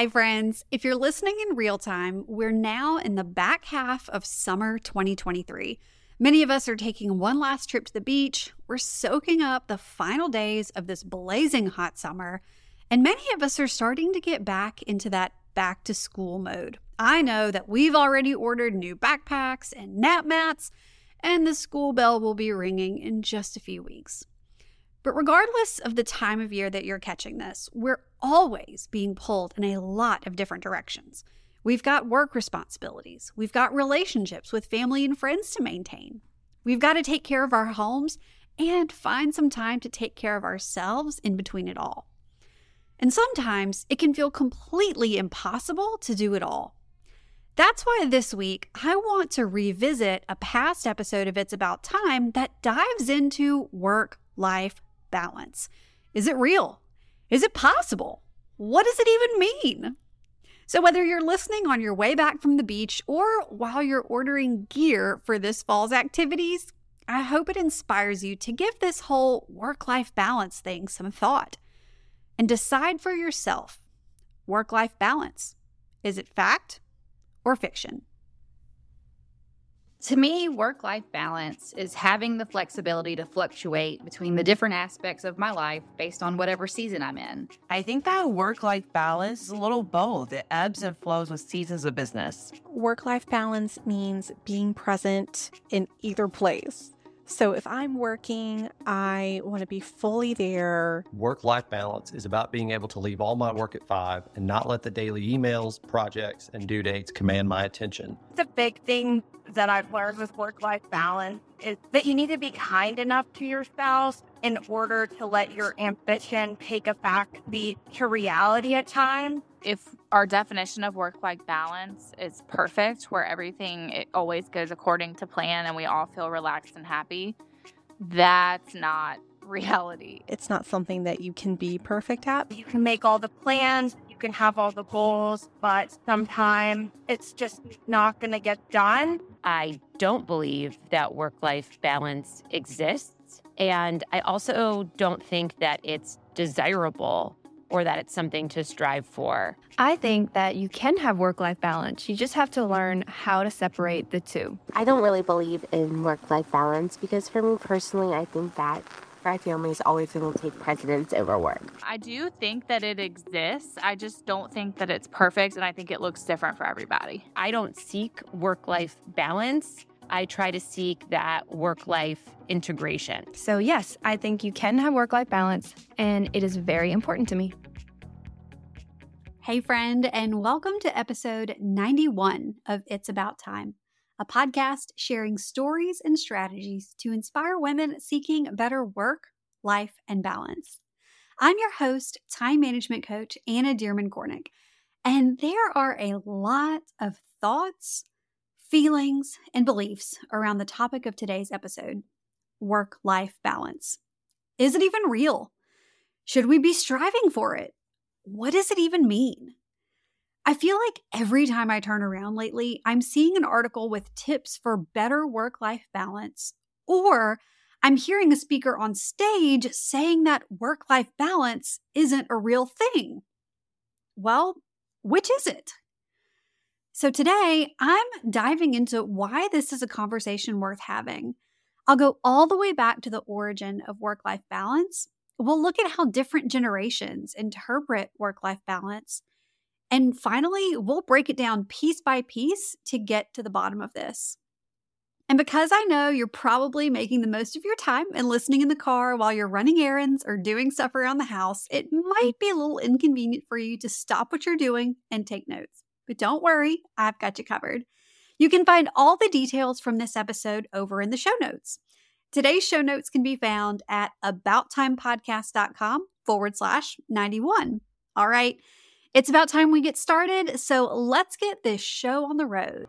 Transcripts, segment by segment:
Hi, friends. If you're listening in real time, we're now in the back half of summer 2023. Many of us are taking one last trip to the beach. We're soaking up the final days of this blazing hot summer. And many of us are starting to get back into that back to school mode. I know that we've already ordered new backpacks and nap mats, and the school bell will be ringing in just a few weeks. But regardless of the time of year that you're catching this, we're always being pulled in a lot of different directions. We've got work responsibilities, we've got relationships with family and friends to maintain, we've got to take care of our homes and find some time to take care of ourselves in between it all. And sometimes it can feel completely impossible to do it all. That's why this week I want to revisit a past episode of It's About Time that dives into work life balance. Is it real? Is it possible? What does it even mean? So, whether you're listening on your way back from the beach or while you're ordering gear for this fall's activities, I hope it inspires you to give this whole work life balance thing some thought and decide for yourself work life balance. Is it fact or fiction? To me, work life balance is having the flexibility to fluctuate between the different aspects of my life based on whatever season I'm in. I think that work life balance is a little both. It ebbs and flows with seasons of business. Work life balance means being present in either place. So if I'm working, I want to be fully there. Work life balance is about being able to leave all my work at five and not let the daily emails, projects, and due dates command my attention. The big thing that I've learned with work life balance is that you need to be kind enough to your spouse in order to let your ambition take a backbeat to reality at times. If our definition of work life balance is perfect, where everything it always goes according to plan and we all feel relaxed and happy, that's not reality. It's not something that you can be perfect at. You can make all the plans, you can have all the goals, but sometimes it's just not going to get done. I don't believe that work life balance exists. And I also don't think that it's desirable or that it's something to strive for. I think that you can have work life balance. You just have to learn how to separate the two. I don't really believe in work life balance because for me personally, I think that my family is always going to take precedence over work. I do think that it exists. I just don't think that it's perfect, and I think it looks different for everybody. I don't seek work life balance. I try to seek that work life integration. So, yes, I think you can have work life balance, and it is very important to me. Hey, friend, and welcome to episode 91 of It's About Time, a podcast sharing stories and strategies to inspire women seeking better work, life, and balance. I'm your host, time management coach Anna Dearmon Kornick, and there are a lot of thoughts, feelings, and beliefs around the topic of today's episode work life balance. Is it even real? Should we be striving for it? What does it even mean? I feel like every time I turn around lately, I'm seeing an article with tips for better work life balance, or I'm hearing a speaker on stage saying that work life balance isn't a real thing. Well, which is it? So today, I'm diving into why this is a conversation worth having. I'll go all the way back to the origin of work life balance. We'll look at how different generations interpret work life balance. And finally, we'll break it down piece by piece to get to the bottom of this. And because I know you're probably making the most of your time and listening in the car while you're running errands or doing stuff around the house, it might be a little inconvenient for you to stop what you're doing and take notes. But don't worry, I've got you covered. You can find all the details from this episode over in the show notes. Today's show notes can be found at abouttimepodcast.com forward slash 91. All right, it's about time we get started, so let's get this show on the road.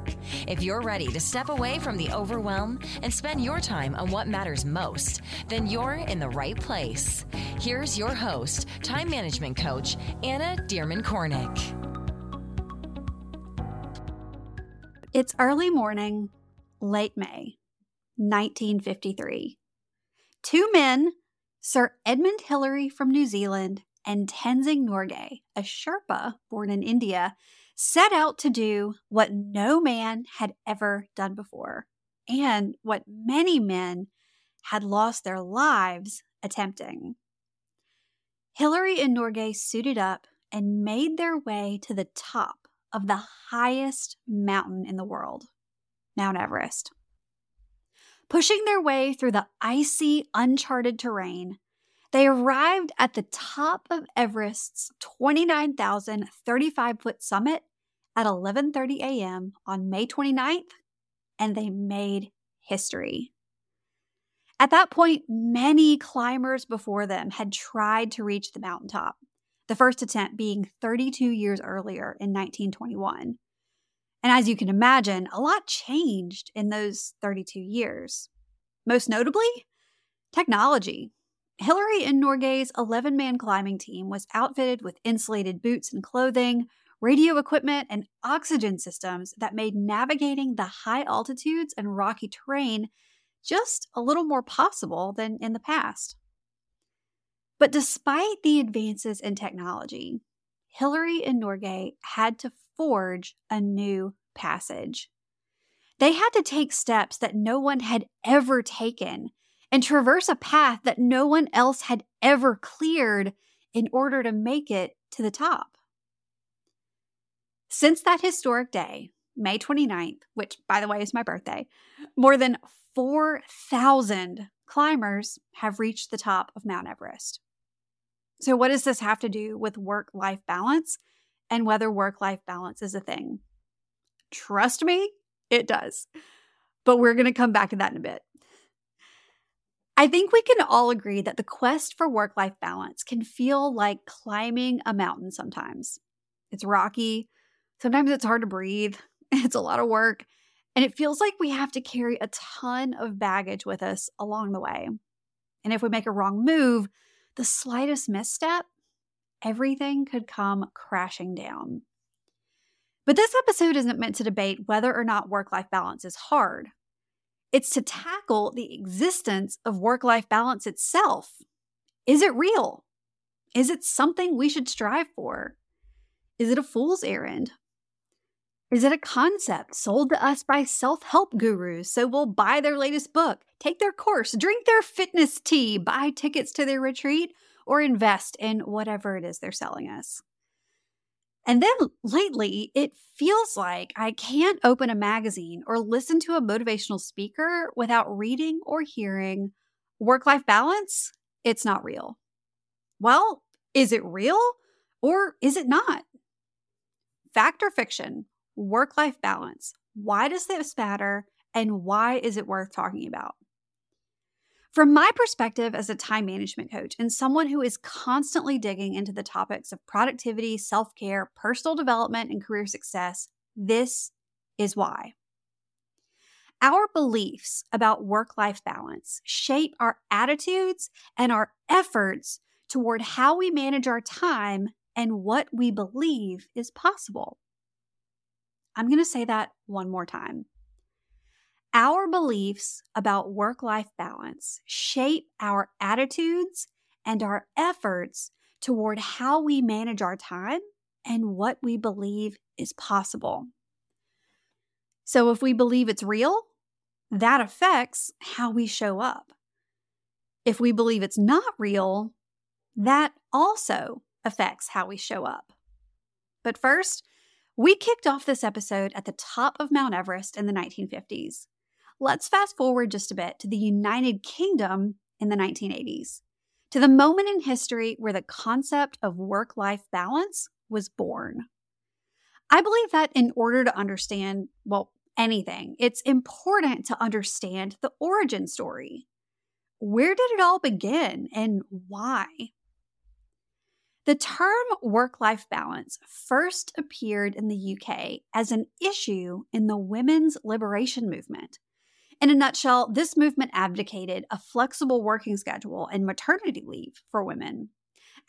If you're ready to step away from the overwhelm and spend your time on what matters most, then you're in the right place. Here's your host, time management coach, Anna Dearmon Kornick. It's early morning, late May, 1953. Two men, Sir Edmund Hillary from New Zealand and Tenzing Norgay, a Sherpa born in India, set out to do what no man had ever done before and what many men had lost their lives attempting. Hillary and Norgay suited up and made their way to the top of the highest mountain in the world, Mount Everest. Pushing their way through the icy, uncharted terrain, they arrived at the top of Everest's 29,035 foot summit at 11:30 a.m. on May 29th, and they made history. At that point, many climbers before them had tried to reach the mountaintop, the first attempt being 32 years earlier in 1921. And as you can imagine, a lot changed in those 32 years. Most notably, technology. Hillary and Norgay's 11 man climbing team was outfitted with insulated boots and clothing, radio equipment, and oxygen systems that made navigating the high altitudes and rocky terrain just a little more possible than in the past. But despite the advances in technology, Hillary and Norgay had to forge a new passage. They had to take steps that no one had ever taken and traverse a path that no one else had ever cleared in order to make it to the top. Since that historic day, May 29th, which by the way is my birthday, more than 4,000 climbers have reached the top of Mount Everest. So, what does this have to do with work life balance and whether work life balance is a thing? Trust me, it does. But we're going to come back to that in a bit. I think we can all agree that the quest for work life balance can feel like climbing a mountain sometimes. It's rocky, sometimes it's hard to breathe, it's a lot of work, and it feels like we have to carry a ton of baggage with us along the way. And if we make a wrong move, the slightest misstep, everything could come crashing down. But this episode isn't meant to debate whether or not work life balance is hard. It's to tackle the existence of work life balance itself. Is it real? Is it something we should strive for? Is it a fool's errand? Is it a concept sold to us by self help gurus so we'll buy their latest book, take their course, drink their fitness tea, buy tickets to their retreat, or invest in whatever it is they're selling us? And then lately, it feels like I can't open a magazine or listen to a motivational speaker without reading or hearing work life balance. It's not real. Well, is it real or is it not? Fact or fiction? work life balance. Why does this matter? And why is it worth talking about? From my perspective as a time management coach and someone who is constantly digging into the topics of productivity, self care, personal development, and career success, this is why. Our beliefs about work life balance shape our attitudes and our efforts toward how we manage our time and what we believe is possible. I'm going to say that one more time. Our beliefs about work life balance shape our attitudes and our efforts toward how we manage our time and what we believe is possible. So, if we believe it's real, that affects how we show up. If we believe it's not real, that also affects how we show up. But first, we kicked off this episode at the top of Mount Everest in the 1950s. Let's fast forward just a bit to the United Kingdom in the 1980s, to the moment in history where the concept of work life balance was born. I believe that in order to understand, well, anything, it's important to understand the origin story. Where did it all begin and why? The term work life balance first appeared in the UK as an issue in the women's liberation movement. In a nutshell, this movement advocated a flexible working schedule and maternity leave for women.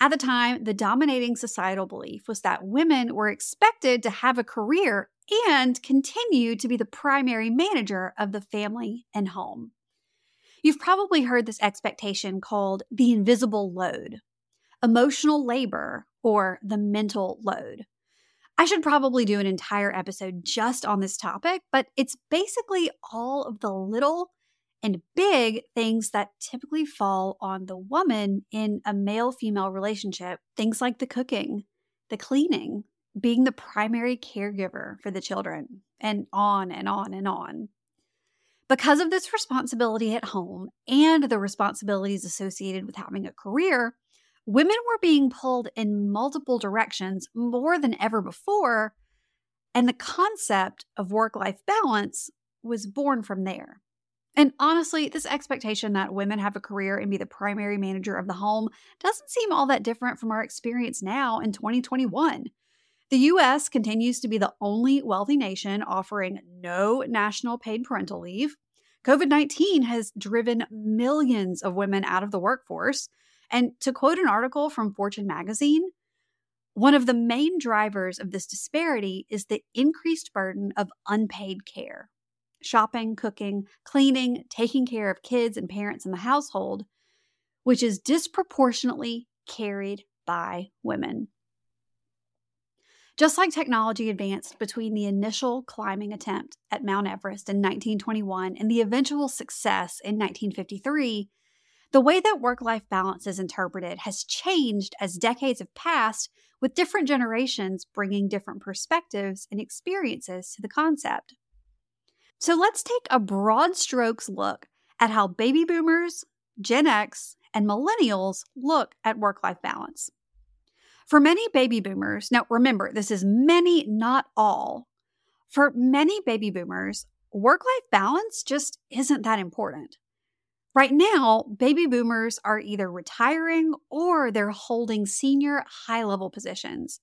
At the time, the dominating societal belief was that women were expected to have a career and continue to be the primary manager of the family and home. You've probably heard this expectation called the invisible load emotional labor, or the mental load. I should probably do an entire episode just on this topic, but it's basically all of the little and big things that typically fall on the woman in a male female relationship. Things like the cooking, the cleaning, being the primary caregiver for the children, and on and on and on. Because of this responsibility at home and the responsibilities associated with having a career, women were being pulled in multiple directions more than ever before, and the concept of work life balance was born from there. And honestly, this expectation that women have a career and be the primary manager of the home doesn't seem all that different from our experience now in 2021. The US continues to be the only wealthy nation offering no national paid parental leave. COVID 19 has driven millions of women out of the workforce, and to quote an article from Fortune magazine, one of the main drivers of this disparity is the increased burden of unpaid care shopping, cooking, cleaning, taking care of kids and parents in the household, which is disproportionately carried by women. Just like technology advanced between the initial climbing attempt at Mount Everest in 1921 and the eventual success in 1953, the way that work life balance is interpreted has changed as decades have passed, with different generations bringing different perspectives and experiences to the concept. So let's take a broad strokes look at how baby boomers, Gen X, and millennials look at work life balance. For many baby boomers, now remember, this is many, not all. For many baby boomers, work life balance just isn't that important. Right now, baby boomers are either retiring or they're holding senior high level positions.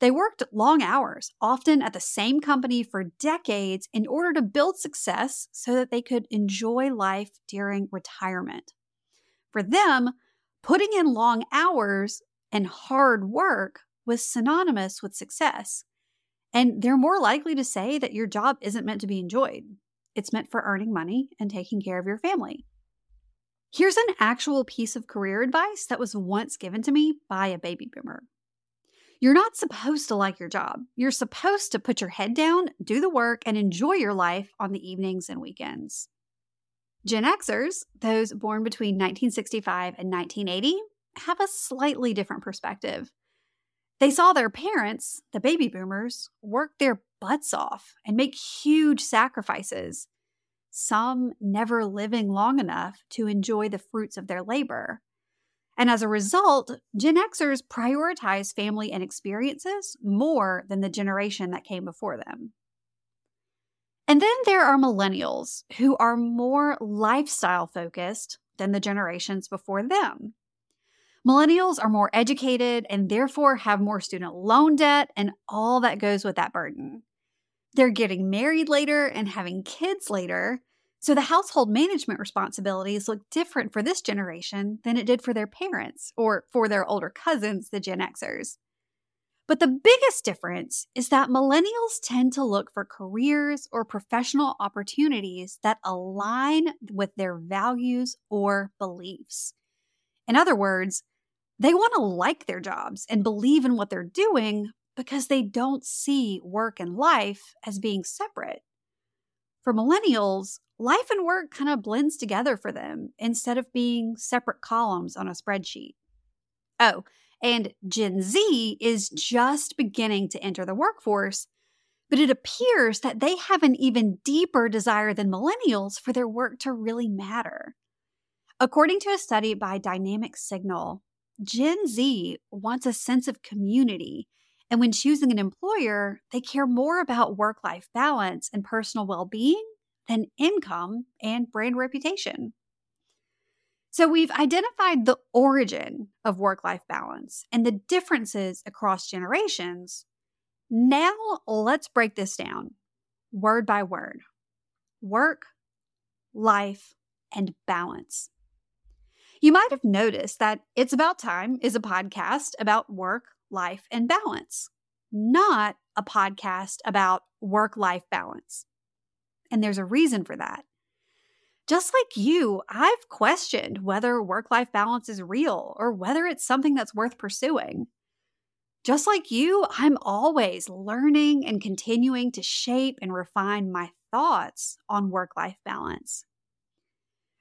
They worked long hours, often at the same company for decades, in order to build success so that they could enjoy life during retirement. For them, putting in long hours and hard work was synonymous with success. And they're more likely to say that your job isn't meant to be enjoyed. It's meant for earning money and taking care of your family. Here's an actual piece of career advice that was once given to me by a baby boomer. You're not supposed to like your job. You're supposed to put your head down, do the work, and enjoy your life on the evenings and weekends. Gen Xers, those born between 1965 and 1980, have a slightly different perspective. They saw their parents, the baby boomers, work their butts off and make huge sacrifices some never living long enough to enjoy the fruits of their labor. And as a result, Gen Xers prioritize family and experiences more than the generation that came before them. And then there are millennials who are more lifestyle focused than the generations before them. Millennials are more educated and therefore have more student loan debt and all that goes with that burden. They're getting married later and having kids later. So the household management responsibilities look different for this generation than it did for their parents or for their older cousins, the Gen Xers. But the biggest difference is that millennials tend to look for careers or professional opportunities that align with their values or beliefs. In other words, they want to like their jobs and believe in what they're doing, because they don't see work and life as being separate. For millennials, life and work kind of blends together for them instead of being separate columns on a spreadsheet. Oh, and Gen Z is just beginning to enter the workforce, but it appears that they have an even deeper desire than millennials for their work to really matter. According to a study by Dynamic Signal, Gen Z wants a sense of community and when choosing an employer, they care more about work life balance and personal well being than income and brand reputation. So, we've identified the origin of work life balance and the differences across generations. Now, let's break this down word by word work, life, and balance. You might have noticed that It's About Time is a podcast about work, life, and balance, not a podcast about work life balance. And there's a reason for that. Just like you, I've questioned whether work life balance is real or whether it's something that's worth pursuing. Just like you, I'm always learning and continuing to shape and refine my thoughts on work life balance.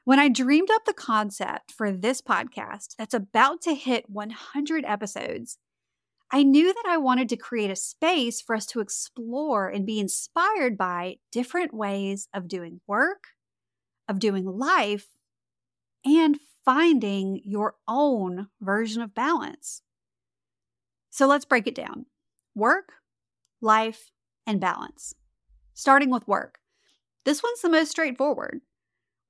When I dreamed up the concept for this podcast that's about to hit 100 episodes, I knew that I wanted to create a space for us to explore and be inspired by different ways of doing work, of doing life, and finding your own version of balance. So let's break it down work, life, and balance. Starting with work. This one's the most straightforward.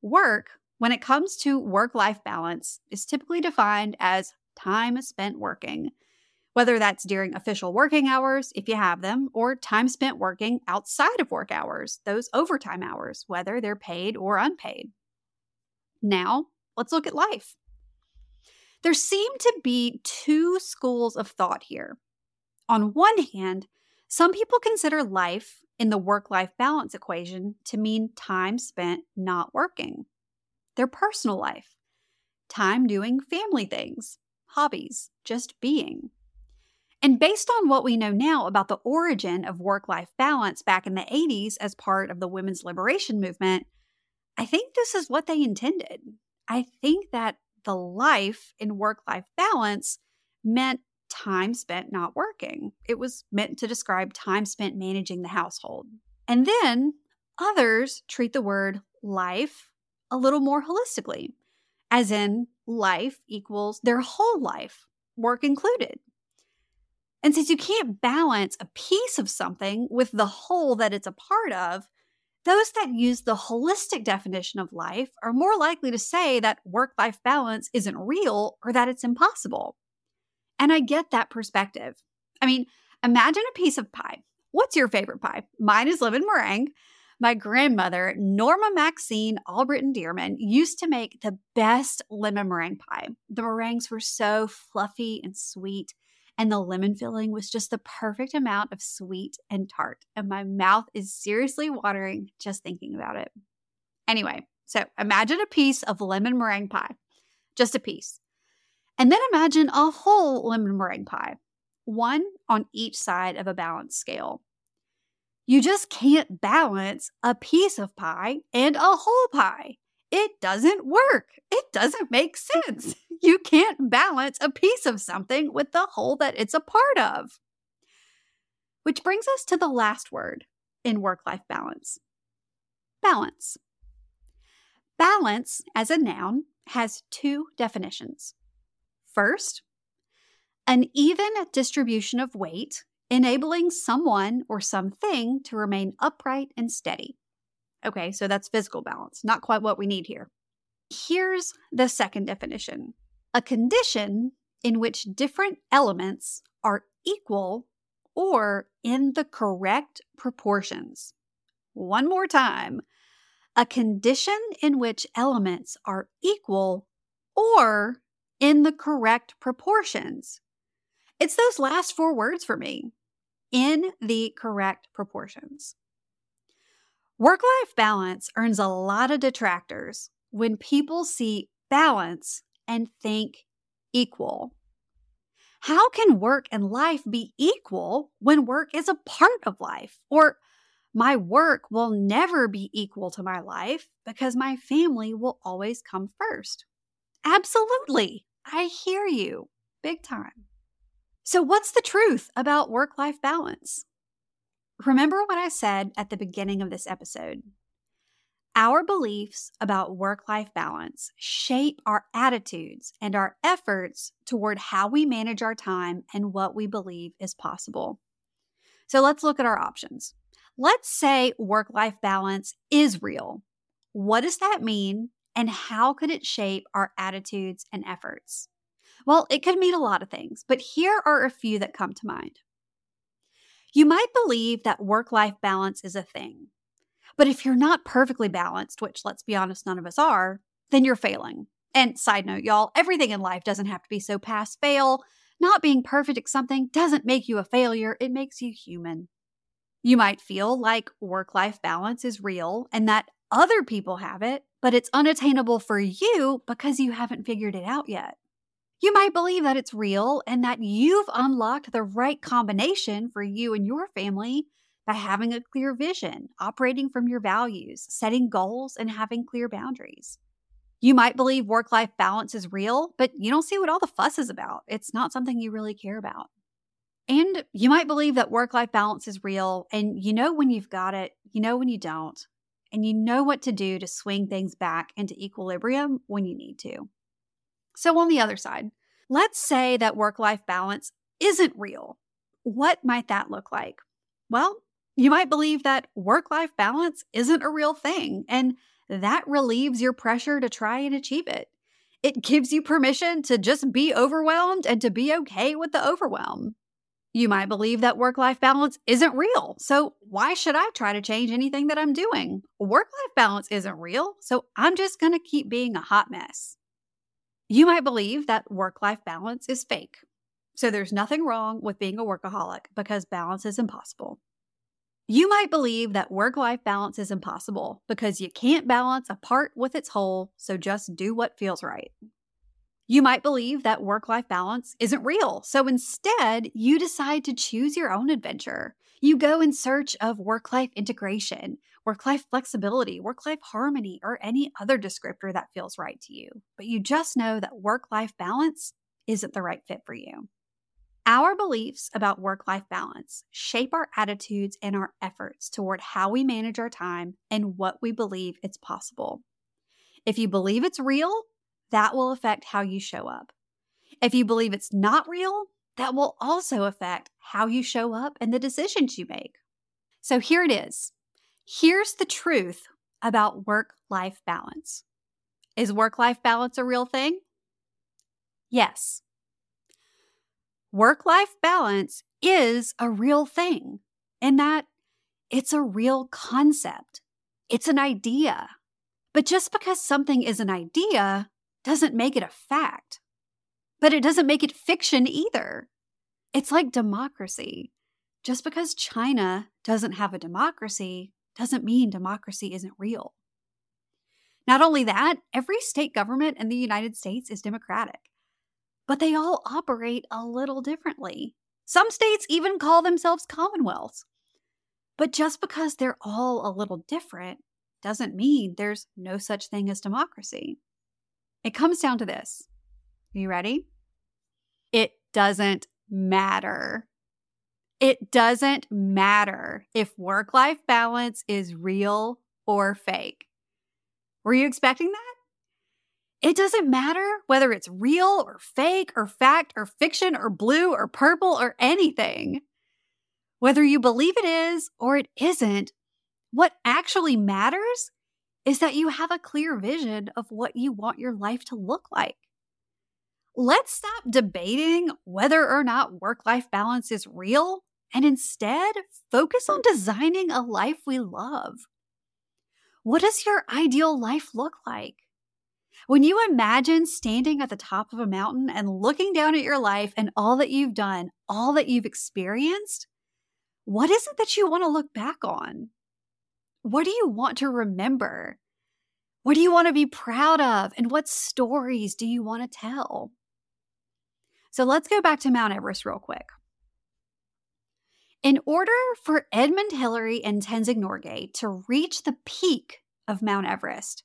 Work, when it comes to work life balance, is typically defined as time spent working, whether that's during official working hours, if you have them, or time spent working outside of work hours, those overtime hours, whether they're paid or unpaid. Now, let's look at life. There seem to be two schools of thought here. On one hand, some people consider life in the work life balance equation to mean time spent not working, their personal life, time doing family things, hobbies, just being. And based on what we know now about the origin of work life balance back in the 80s as part of the women's liberation movement, I think this is what they intended. I think that the life in work life balance meant time spent not working. It was meant to describe time spent managing the household. And then others treat the word life a little more holistically, as in life equals their whole life, work included. And since you can't balance a piece of something with the whole that it's a part of, those that use the holistic definition of life are more likely to say that work life balance isn't real or that it's impossible. And I get that perspective. I mean, imagine a piece of pie. What's your favorite pie? Mine is lemon meringue. My grandmother, Norma Maxine Albritton Dearmon, used to make the best lemon meringue pie. The meringues were so fluffy and sweet, and the lemon filling was just the perfect amount of sweet and tart. And my mouth is seriously watering just thinking about it. Anyway, so imagine a piece of lemon meringue pie, just a piece. And then imagine a whole lemon meringue pie, one on each side of a balance scale. You just can't balance a piece of pie and a whole pie. It doesn't work. It doesn't make sense. You can't balance a piece of something with the whole that it's a part of. Which brings us to the last word in work life balance balance. Balance, as a noun, has two definitions. First, an even distribution of weight, enabling someone or something to remain upright and steady. Okay, so that's physical balance, not quite what we need here. Here's the second definition a condition in which different elements are equal or in the correct proportions. One more time a condition in which elements are equal or in the correct proportions. It's those last four words for me in the correct proportions. Work life balance earns a lot of detractors when people see balance and think equal. How can work and life be equal when work is a part of life? Or my work will never be equal to my life because my family will always come first. Absolutely. I hear you big time. So, what's the truth about work life balance? Remember what I said at the beginning of this episode. Our beliefs about work life balance shape our attitudes and our efforts toward how we manage our time and what we believe is possible. So let's look at our options. Let's say work life balance is real. What does that mean? And how could it shape our attitudes and efforts? Well, it could mean a lot of things, but here are a few that come to mind. You might believe that work life balance is a thing. But if you're not perfectly balanced, which let's be honest, none of us are, then you're failing. And side note, y'all, everything in life doesn't have to be so pass fail. Not being perfect at something doesn't make you a failure, it makes you human. You might feel like work life balance is real and that other people have it, but it's unattainable for you because you haven't figured it out yet. You might believe that it's real and that you've unlocked the right combination for you and your family by having a clear vision, operating from your values, setting goals, and having clear boundaries. You might believe work life balance is real, but you don't see what all the fuss is about. It's not something you really care about. And you might believe that work life balance is real, and you know when you've got it, you know when you don't, and you know what to do to swing things back into equilibrium when you need to. So, on the other side, let's say that work life balance isn't real. What might that look like? Well, you might believe that work life balance isn't a real thing, and that relieves your pressure to try and achieve it. It gives you permission to just be overwhelmed and to be okay with the overwhelm. You might believe that work life balance isn't real, so why should I try to change anything that I'm doing? Work life balance isn't real, so I'm just to keep being a hot mess. You might believe that work life balance is fake, so there's nothing wrong with being a workaholic because balance is impossible. You might believe that work life balance is impossible because you can't balance a part with its whole, so just do what feels right. You might believe that work life balance isn't real, so instead, you decide to choose your own adventure. You go in search of work life integration, work life flexibility, work life harmony, or any other descriptor that feels right to you. But you just know that work life balance isn't the right fit for you. Our beliefs about work life balance shape our attitudes and our efforts toward how we manage our time and what we believe it's possible. If you believe it's real, that will affect how you show up. If you believe it's not real, that will also affect how you show up and the decisions you make. So here it is. Here's the truth about work life balance. Is work life balance a real thing? Yes work life balance is a real thing and that it's a real concept. It's an idea. But just because something is an idea doesn't make it a fact. But it doesn't make it fiction either. It's like democracy. Just because China doesn't have a democracy doesn't mean democracy isn't real. Not only that, every state government in the United States is democratic but they all operate a little differently. Some states even call themselves commonwealths. But just because they're all a little different doesn't mean there's no such thing as democracy. It comes down to this. Are you ready? It doesn't matter. It doesn't matter if work life balance is real or fake. Were you expecting that? It doesn't matter whether it's real or fake or fact or fiction or blue or purple or anything. Whether you believe it is or it isn't, what actually matters is that you have a clear vision of what you want your life to look like. Let's stop debating whether or not work life balance is real and instead focus on designing a life we love. What does your ideal life look like? When you imagine standing at the top of a mountain and looking down at your life and all that you've done, all that you've experienced, what is it that you want to look back on? What do you want to remember? What do you want to be proud of? And what stories do you want to tell? So let's go back to Mount Everest real quick. In order for Edmund Hillary and Tenzing Norgay to reach the peak of Mount Everest,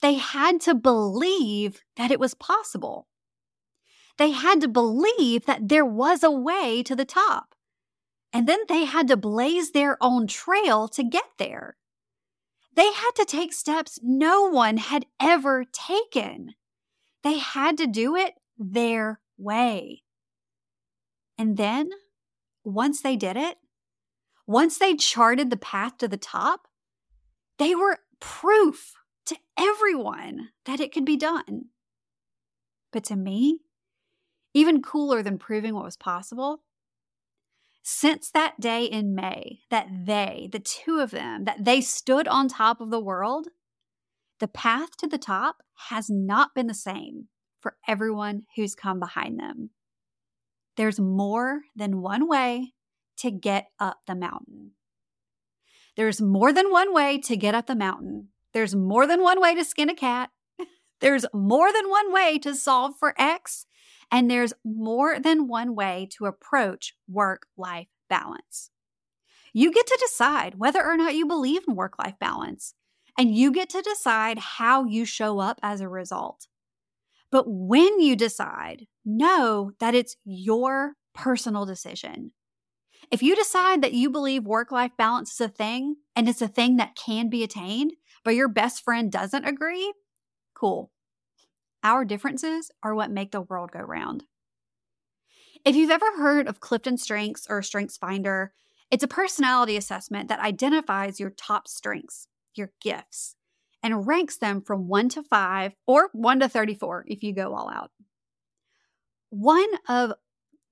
they had to believe that it was possible. They had to believe that there was a way to the top. And then they had to blaze their own trail to get there. They had to take steps no one had ever taken. They had to do it their way. And then, once they did it, once they charted the path to the top, they were proof to everyone that it could be done. But to me, even cooler than proving what was possible, since that day in May that they, the two of them, that they stood on top of the world, the path to the top has not been the same for everyone who's come behind them. There's more than one way to get up the mountain. There's more than one way to get up the mountain. There's more than one way to skin a cat. There's more than one way to solve for X. And there's more than one way to approach work life balance. You get to decide whether or not you believe in work life balance, and you get to decide how you show up as a result. But when you decide, know that it's your personal decision. If you decide that you believe work life balance is a thing and it's a thing that can be attained, but your best friend doesn't agree, cool. Our differences are what make the world go round. If you've ever heard of Clifton Strengths or Strengths Finder, it's a personality assessment that identifies your top strengths, your gifts, and ranks them from 1 to 5 or 1 to 34 if you go all out. One of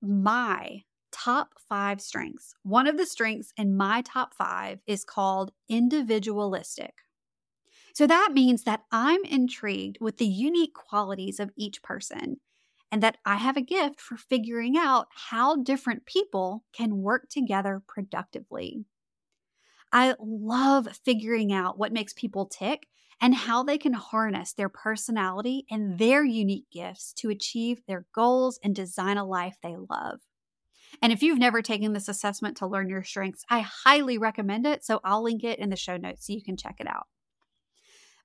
my top five strengths, one of the strengths in my top five is called individualistic. So that means that I'm intrigued with the unique qualities of each person and that I have a gift for figuring out how different people can work together productively. I love figuring out what makes people tick and how they can harness their personality and their unique gifts to achieve their goals and design a life they love. And if you've never taken this assessment to learn your strengths, I highly recommend it. So I'll link it in the show notes so you can check it out.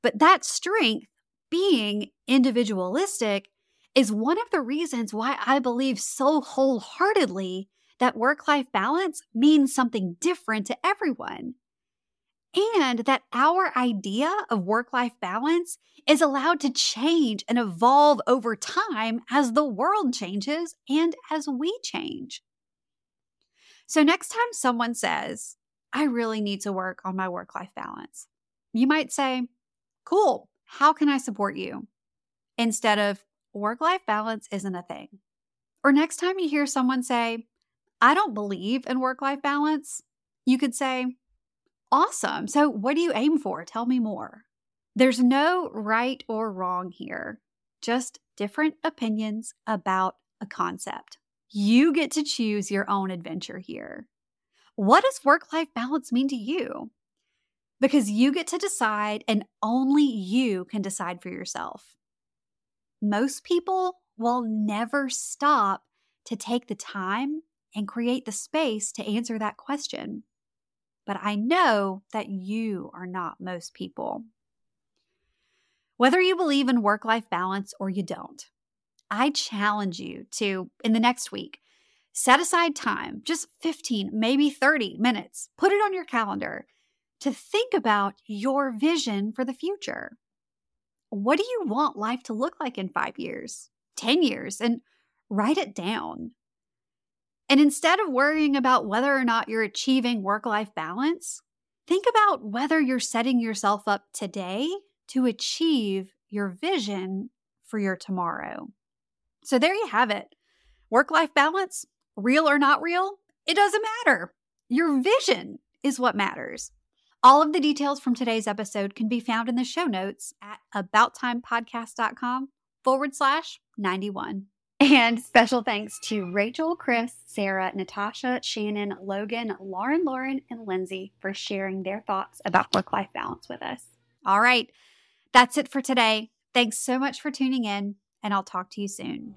But that strength, being individualistic, is one of the reasons why I believe so wholeheartedly that work life balance means something different to everyone. And that our idea of work life balance is allowed to change and evolve over time as the world changes and as we change. So, next time someone says, I really need to work on my work life balance, you might say, Cool. How can I support you? Instead of work life balance isn't a thing. Or next time you hear someone say, I don't believe in work life balance, you could say, Awesome. So, what do you aim for? Tell me more. There's no right or wrong here, just different opinions about a concept. You get to choose your own adventure here. What does work life balance mean to you? Because you get to decide and only you can decide for yourself. Most people will never stop to take the time and create the space to answer that question. But I know that you are not most people. Whether you believe in work life balance or you don't, I challenge you to, in the next week, set aside time, just 15, maybe 30 minutes, put it on your calendar to think about your vision for the future. What do you want life to look like in five years, 10 years, and write it down. And instead of worrying about whether or not you're achieving work life balance, think about whether you're setting yourself up today to achieve your vision for your tomorrow. So there you have it. Work life balance, real or not real, it doesn't matter. Your vision is what matters. All of the details from today's episode can be found in the show notes at abouttimepodcast.com forward slash 91. And special thanks to Rachel, Chris, Sarah, Natasha, Shannon, Logan, Lauren, Lauren, and Lindsay for sharing their thoughts about work life balance with us. All right, that's it for today. Thanks so much for tuning in, and I'll talk to you soon.